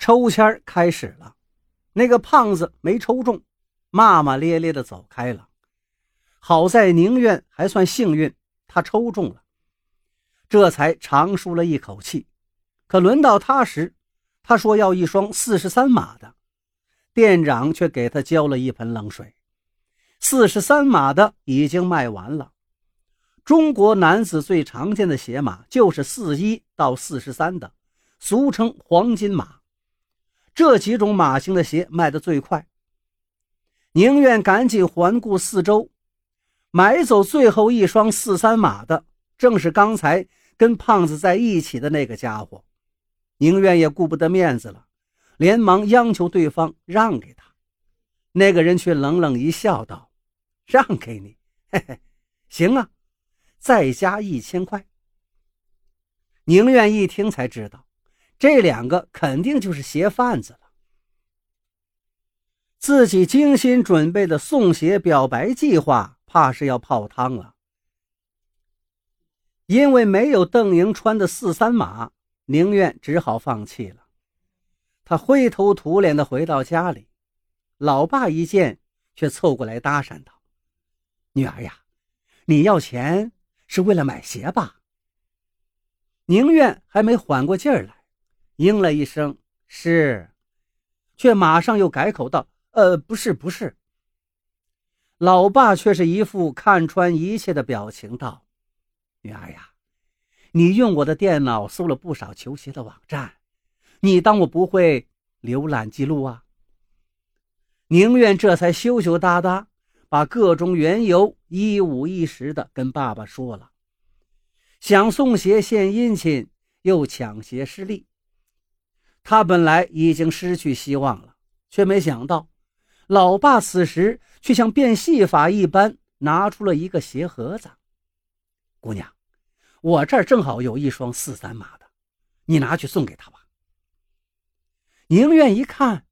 抽签开始了，那个胖子没抽中，骂骂咧咧的走开了。好在宁愿还算幸运，他抽中了，这才长舒了一口气。可轮到他时，他说要一双四十三码的，店长却给他浇了一盆冷水。四十三码的已经卖完了。中国男子最常见的鞋码就是四一到四十三的，俗称黄金码。这几种马型的鞋卖得最快。宁愿赶紧环顾四周，买走最后一双四三码的，正是刚才跟胖子在一起的那个家伙。宁愿也顾不得面子了，连忙央求对方让给他。那个人却冷冷一笑，道：“让给你，嘿嘿，行啊，再加一千块。”宁愿一听才知道。这两个肯定就是鞋贩子了。自己精心准备的送鞋表白计划，怕是要泡汤了。因为没有邓莹穿的四三码，宁愿只好放弃了。他灰头土脸的回到家里，老爸一见，却凑过来搭讪道：“女儿呀，你要钱是为了买鞋吧？”宁愿还没缓过劲儿来。应了一声“是”，却马上又改口道：“呃，不是，不是。”老爸却是一副看穿一切的表情，道：“女儿呀，你用我的电脑搜了不少球鞋的网站，你当我不会浏览记录啊？”宁愿这才羞羞答答，把各中缘由一五一十的跟爸爸说了，想送鞋献殷勤，又抢鞋失利。他本来已经失去希望了，却没想到，老爸此时却像变戏法一般拿出了一个鞋盒子。姑娘，我这儿正好有一双四三码的，你拿去送给他吧。宁愿一看，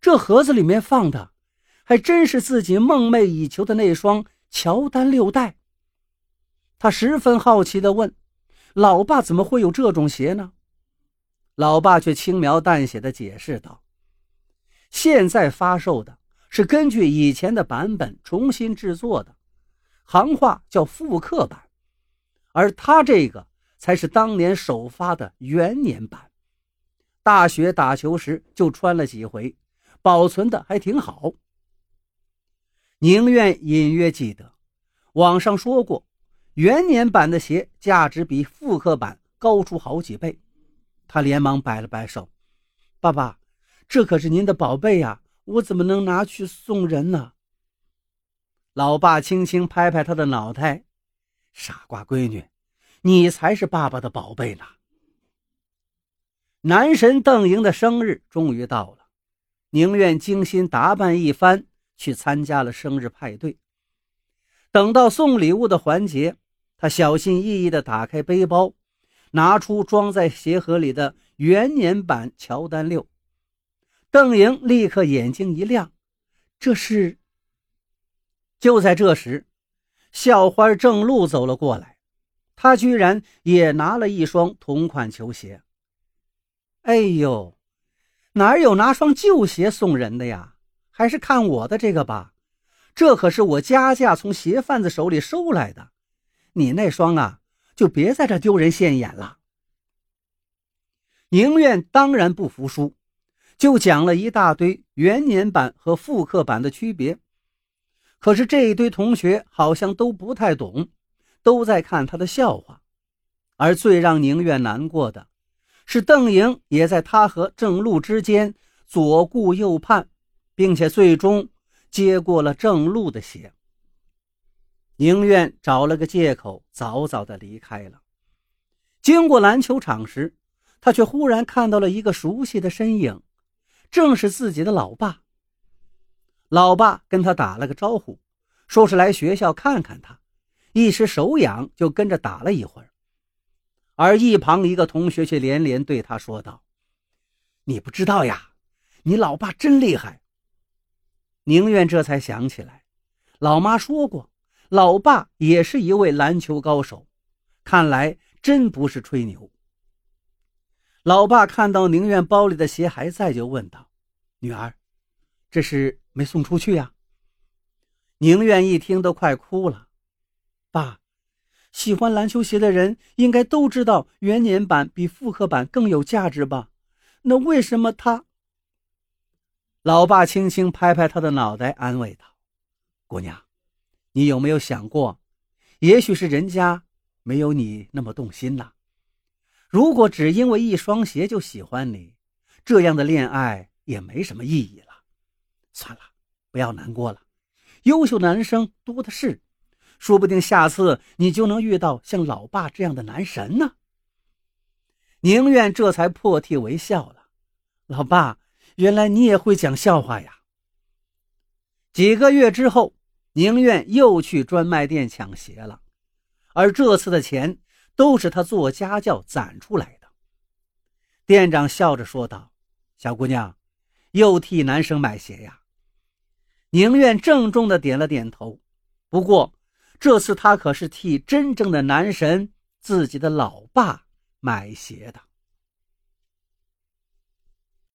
这盒子里面放的，还真是自己梦寐以求的那双乔丹六代。他十分好奇地问：“老爸怎么会有这种鞋呢？”老爸却轻描淡写的解释道：“现在发售的是根据以前的版本重新制作的，行话叫复刻版，而他这个才是当年首发的元年版。大学打球时就穿了几回，保存的还挺好。宁愿隐约记得，网上说过，元年版的鞋价值比复刻版高出好几倍。”他连忙摆了摆手：“爸爸，这可是您的宝贝呀，我怎么能拿去送人呢？”老爸轻轻拍拍他的脑袋：“傻瓜闺女，你才是爸爸的宝贝呢。”男神邓莹的生日终于到了，宁愿精心打扮一番去参加了生日派对。等到送礼物的环节，他小心翼翼地打开背包。拿出装在鞋盒里的元年版乔丹六，邓莹立刻眼睛一亮，这是。就在这时，校花郑露走了过来，她居然也拿了一双同款球鞋。哎呦，哪有拿双旧鞋送人的呀？还是看我的这个吧，这可是我加价从鞋贩子手里收来的。你那双啊？就别在这丢人现眼了。宁愿当然不服输，就讲了一大堆元年版和复刻版的区别。可是这一堆同学好像都不太懂，都在看他的笑话。而最让宁愿难过的，是邓莹也在他和郑路之间左顾右盼，并且最终接过了郑路的鞋。宁愿找了个借口，早早的离开了。经过篮球场时，他却忽然看到了一个熟悉的身影，正是自己的老爸。老爸跟他打了个招呼，说是来学校看看他，一时手痒就跟着打了一会儿。而一旁一个同学却连连对他说道：“你不知道呀，你老爸真厉害。”宁愿这才想起来，老妈说过。老爸也是一位篮球高手，看来真不是吹牛。老爸看到宁愿包里的鞋还在，就问道：“女儿，这是没送出去呀？”宁愿一听都快哭了。爸，喜欢篮球鞋的人应该都知道原年版比复刻版更有价值吧？那为什么他？老爸轻轻拍拍他的脑袋，安慰道：“姑娘，你有没有想过，也许是人家没有你那么动心呐？如果只因为一双鞋就喜欢你，这样的恋爱也没什么意义了。算了，不要难过了，优秀男生多的是。”说不定下次你就能遇到像老爸这样的男神呢。宁愿这才破涕为笑了。老爸，原来你也会讲笑话呀。几个月之后，宁愿又去专卖店抢鞋了，而这次的钱都是他做家教攒出来的。店长笑着说道：“小姑娘，又替男生买鞋呀？”宁愿郑重的点了点头。不过。这次他可是替真正的男神自己的老爸买鞋的。